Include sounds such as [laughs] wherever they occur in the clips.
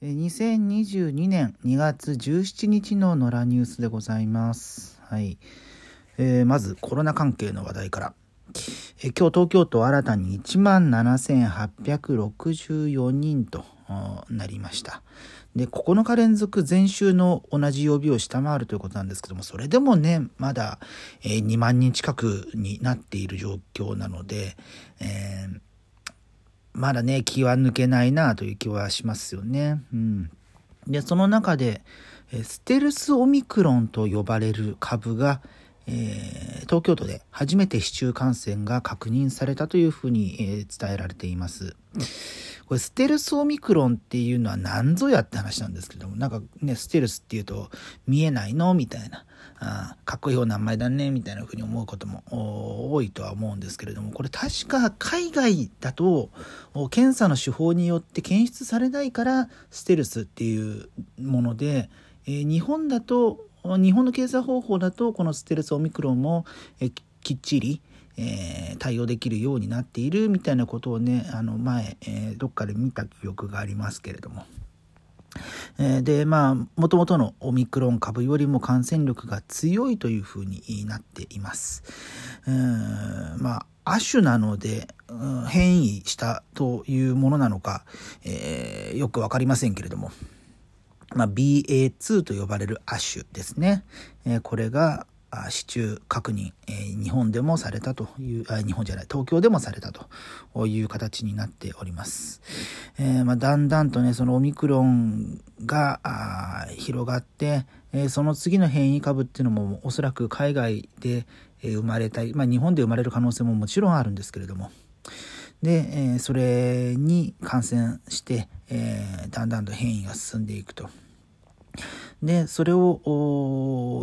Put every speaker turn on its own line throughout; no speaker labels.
2022年2月17日の野良ニュースでございます。はい。えーまずコロナ関係の話題から。えー今日東京都新たに17,864人となりました。で、9日連続前週の同じ曜日を下回るということなんですけども、それでもね、まだ、えー2万人近くになっている状況なので、えーまだね、気は抜けないなという気はしますよね。うん。で、その中で、ステルスオミクロンと呼ばれる株が、えー東京都で初めて市中感染が確認されたというふうに、えー伝えられています。これステルスオミクロンっていうのは何ぞやって話なんですけども、なんかね、ステルスっていうと見えないのみたいな、あかっこいいお名前だね、みたいなふうに思うことも多いとは思うんですけれども、これ確か海外だと検査の手法によって検出されないからステルスっていうもので、えー日本だと、日本の検査方法だとこのステルスオミクロンも、えきっちり、えー対応できるようになっているみたいなことをねあの前、えーどっかで見た記憶がありますけれども。えでまあもともとのオミクロン株よりも感染力が強いというふうになっています。えーまあ亜種なので、変異したというものなのか、えよくわかりませんけれども、まあ、BA2 と呼ばれる亜種ですね。えこれが市中確認、え日本でもされたというあ、日本じゃない、東京でもされたという形になっております。えーまあ、だんだんとね、そのオミクロンが広がって、えーその次の変異株っていうのもおそらく海外で生まれたり、まあ、日本で生まれる可能性ももちろんあるんですけれども、で、えーそれに感染して、えーだんだんと変異が進んでいくと。でそれを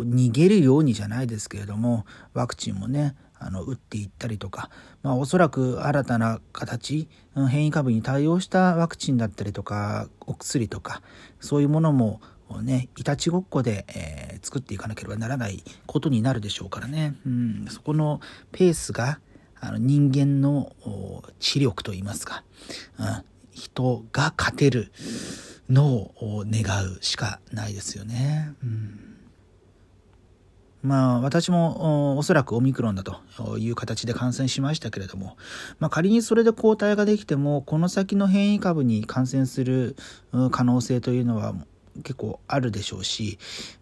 逃げるようにじゃないですけれどもワクチンもねあの打っていったりとか、まあ、おそらく新たな形変異株に対応したワクチンだったりとかお薬とかそういうものもねいたちごっこで、えー作っていかなければならないことになるでしょうからね、うん、そこのペースがあの人間の知力といいますか、うん、人が勝てるのを願うしかないですよね。うんまあ私もおそらくオミクロンだという形で感染しましたけれども、まあ、仮にそれで抗体ができてもこの先の変異株に感染する可能性というのは結構あるでしょうし、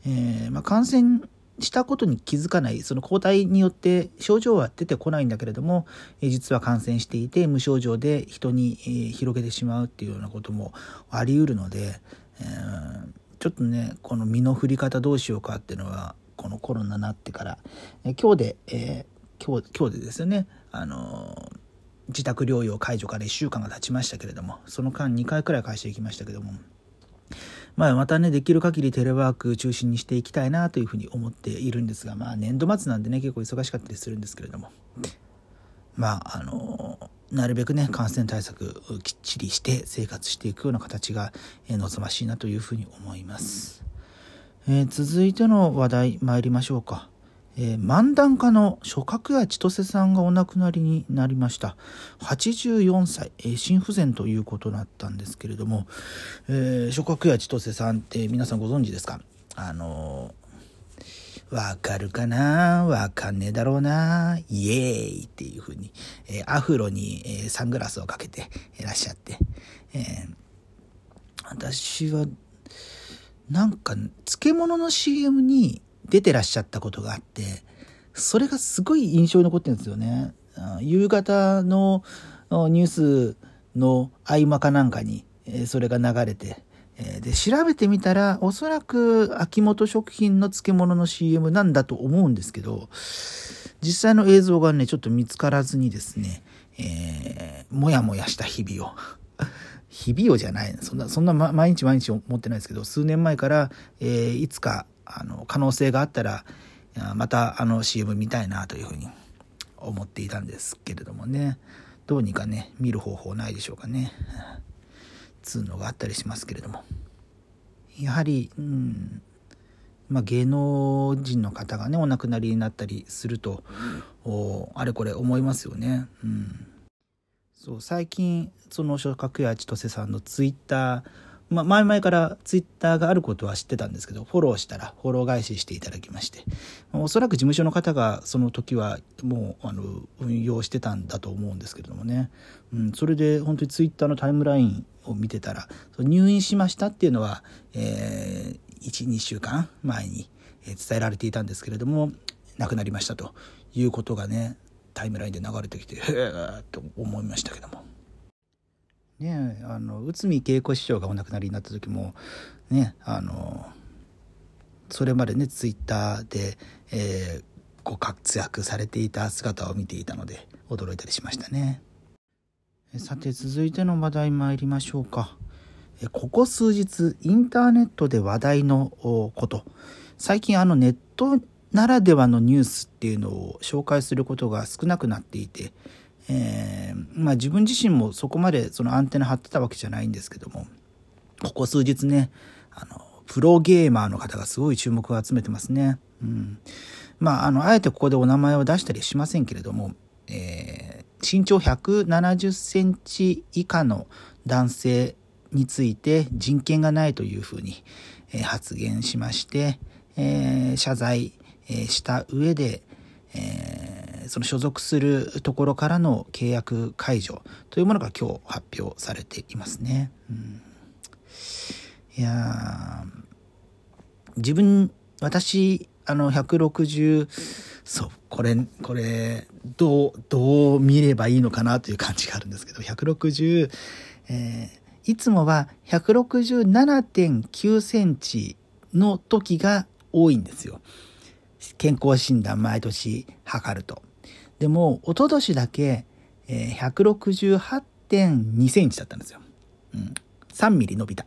えーまあ、感染したことに気づかないその抗体によって症状は出てこないんだけれども、実は感染していて無症状で人に、広げてしまうっていうようなこともあり得るので、えーちょっとねこの身の振り方どうしようかっていうのはこのコロナになってから、え今日で、えー今日今日でですよねあのー自宅療養解除から1週間が経ちましたけれどもその間2回くらい返していきましたけどもまあ、またねできる限りテレワーク中心にしていきたいなというふうに思っているんですが、まあ、年度末なんでね結構忙しかったりするんですけれども。まああのなるべくね感染対策きっちりして生活していくような形が望ましいなというふうに思います、えー続いての話題参りましょうか。えー漫談家の諸角谷千歳さんがお亡くなりになりました。84歳、えー心不全ということだったんですけれども、えー諸角谷千歳さんって皆さんご存知ですか？あのーわかるかな？わかんねえだろうな？イエーイ！っていう風に、えーアフロに、えーサングラスをかけていらっしゃって、えー私はなんか漬物の CM に出てらっしゃったことがあってそれがすごい印象に残ってるんですよね。夕方のニュースの合間かなんかに、それが流れて、で調べてみたらおそらく秋元食品の漬物の CM なんだと思うんですけど実際の映像がねちょっと見つからずにですね、えーもやもやした日々を [laughs] 日々をじゃないそんなそんな毎日毎日思ってないですけど数年前から、えーいつかあの可能性があったらまたあの CM 見たいなというふうに思っていたんですけれどもね。どうにかね見る方法ないでしょうかね。つうのがあったりしますけれども。やはり、うんまあ、芸能人の方がねお亡くなりになったりするとおあれこれ思いますよね。うん。そう最近その諸角谷千歳さんのツイッターまあ、前々からツイッターがあることは知ってたんですけど、フォローしたらフォロー返ししていただきまして、おそらく事務所の方がその時はもうあの運用してたんだと思うんですけれどもね、うん、それで本当にツイッターのタイムラインを見てたら、入院しましたっていうのは、えー、1、2週間前に伝えられていたんですけれども、亡くなりましたということがね、タイムラインで流れてきて、へえと思いましたけども。ねあの内海恵子師匠がお亡くなりになった時もねあのそれまでねツイッターで、えー、ご活躍されていた姿を見ていたので驚いたりしましたね。さて続いての話題参りましょうか。ここ数日インターネットで話題のこと。最近あのネットならではのニュースっていうのを紹介することが少なくなっていてえー、まあ自分自身もそこまでそのアンテナ張ってたわけじゃないんですけども、ここ数日ね、あの、プロゲーマーの方がすごい注目を集めてますね。うん。まあ、あの、あえてここでお名前を出したりしませんけれども、えー、身長170センチ以下の男性について人権がないというふうに、発言しまして、えー、謝罪、した上で、えその所属するところからの契約解除というものが今日発表されていますね。うん、いや自分、私、あの、160、そう、これ、これ、どう、どう見ればいいのかなという感じがあるんですけど、160、えー、いつもは167.9センチの時が多いんですよ。健康診断毎年測ると。でも、一昨年だけ、えー、168.2センチだったんですよ。うん。3ミリ伸びた。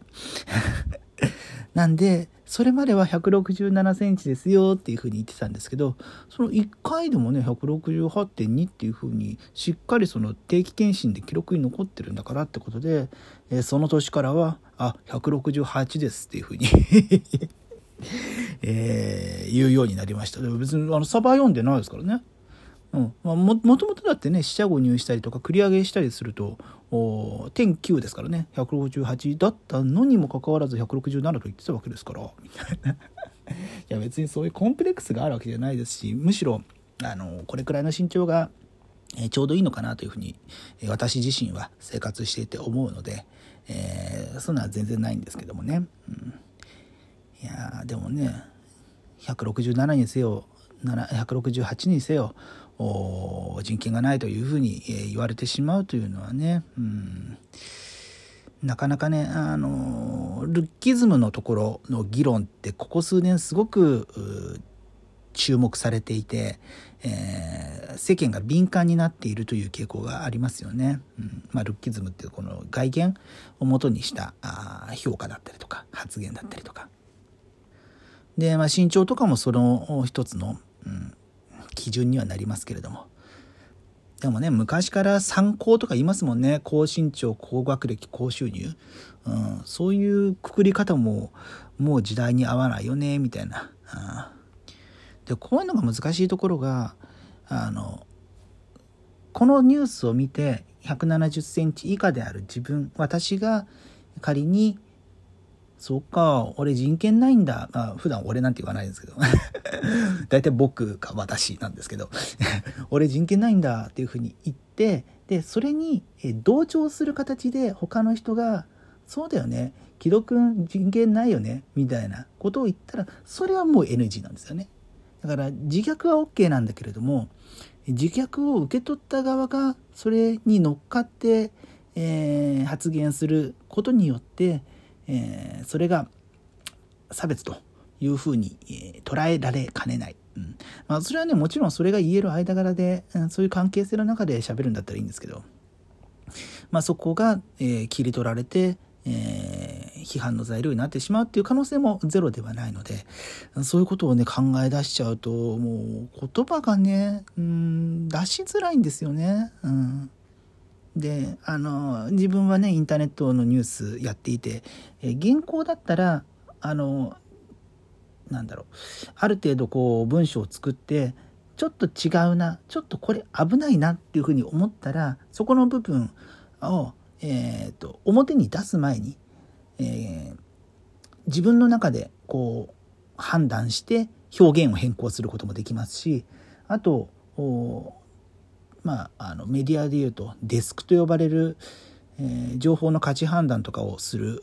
[laughs] なんで、それまでは167センチですよっていうふうに言ってたんですけど、その1回でもね、168.2っていうふうに、しっかりその定期検診で記録に残ってるんだからってことで、えー、その年からは、あ、168ですっていうふうに [laughs] えー、言うようになりました。でも別にあのサバ読んでないですからね。うん。まあ、ももともとだってね四捨五入したりとか繰り上げしたりするとお点9ですからね。168だったのにもかかわらず167と言ってたわけですから。みたいないや別にそういうコンプレックスがあるわけじゃないですしむしろあのこれくらいの身長が、えちょうどいいのかなというふうに、え私自身は生活していて思うので、えー、そんなは全然ないんですけどもね、うん、いやでもね167にせよ168にせよ人権がないというふうに言われてしまうというのはね、うん、なかなかねあのルッキズムのところの議論ってここ数年すごく注目されていて、えー、世間が敏感になっているという傾向がありますよね。うんまあ、ルッキズムっていうこの外見をもとにしたあ評価だったりとか発言だったりとか。で、まあ、身長とかもその一つの、うん、基準にはなりますけれども。でもね、昔から参考とか言いますもんね。高身長、高学歴、高収入。うん、そういうくくり方も、もう時代に合わないよね、みたいな。で、こういうのが難しいところが、あの、このニュースを見て、170センチ以下である自分、私が仮にそっか、俺人権ないんだ。まあ、普段俺なんて言わないんですけど。[laughs] 大体僕か私なんですけど。[laughs] 俺人権ないんだっていうふうに言って、で、それに同調する形で他の人が、そうだよね。木戸君人権ないよね。みたいなことを言ったら、それはもう NG なんですよね。だから自虐は OK なんだけれども、自虐を受け取った側がそれに乗っかって、えー、発言することによって、えー、それが差別というふうに、えー、捉えられかねない。うんまあ、それはね、もちろんそれが言える間柄で、うん、そういう関係性の中で喋るんだったらいいんですけど、まあ、そこが、えー、切り取られて、えー、批判の材料になってしまうっていう可能性もゼロではないので、そういうことをね、考え出しちゃうと、もう言葉がね、うん、出しづらいんですよね。うんであの自分はねインターネットのニュースやっていて、え原稿だったらあのなんだろうある程度こう文章を作ってちょっと違うなちょっとこれ危ないなっていうふうに思ったらそこの部分を、えーと、表に出す前に、えー、自分の中でこう判断して表現を変更することもできますしあとまあ、あのメディアでいうとデスクと呼ばれる、えー、情報の価値判断とかをする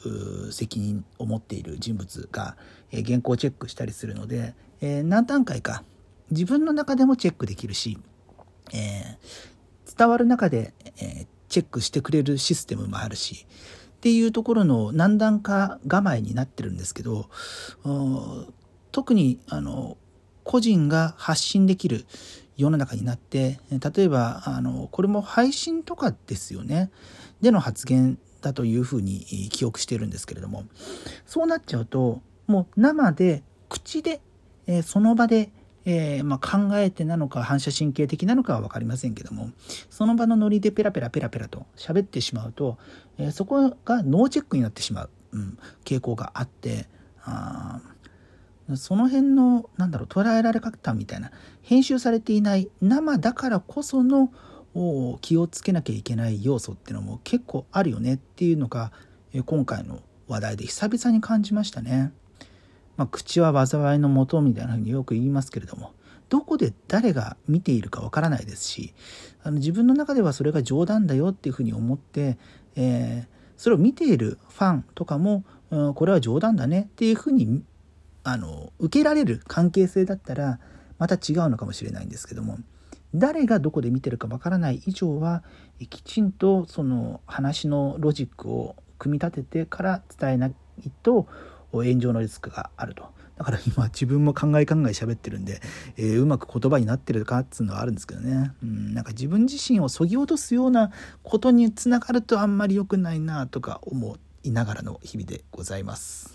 責任を持っている人物が、えー、原稿をチェックしたりするので、えー、何段階か自分の中でもチェックできるし、え伝わる中で、えチェックしてくれるシステムもあるしっていうところの何段か構えになってるんですけど特にあの個人が発信できる世の中になって例えばあのこれも配信とかですよね。での発言だというふうに記憶しているんですけれども。そうなっちゃうともう生で口で、え、その場で、えー、まあ、考えてなのか反射神経的なのかは分かりませんけどもその場のノリでペラペラペラペラと喋ってしまうと、えー、そこがノーチェックになってしまう、うん、傾向があってあその辺のなんだろう捉えられ方みたいな編集されていない生だからこその気をつけなきゃいけない要素っていうのも結構あるよねっていうのが今回の話題で久々に感じましたね。まあ、口は災いのもとみたいなふうによく言いますけれどもどこで誰が見ているかわからないですしあの自分の中ではそれが冗談だよっていうふうに思って、えー、それを見ているファンとかも、うん、これは冗談だねっていうふうにあの受けられる関係性だったらまた違うのかもしれないんですけども誰がどこで見てるかわからない以上はきちんとその話のロジックを組み立ててから伝えないと炎上のリスクがあると。だから今自分も考え考え喋ってるんで、えー、うまく言葉になってるかっつうのはあるんですけどね。うん、なんか自分自身をそぎ落とすようなことにつながるとあんまり良くないなとか思いながらの日々でございます。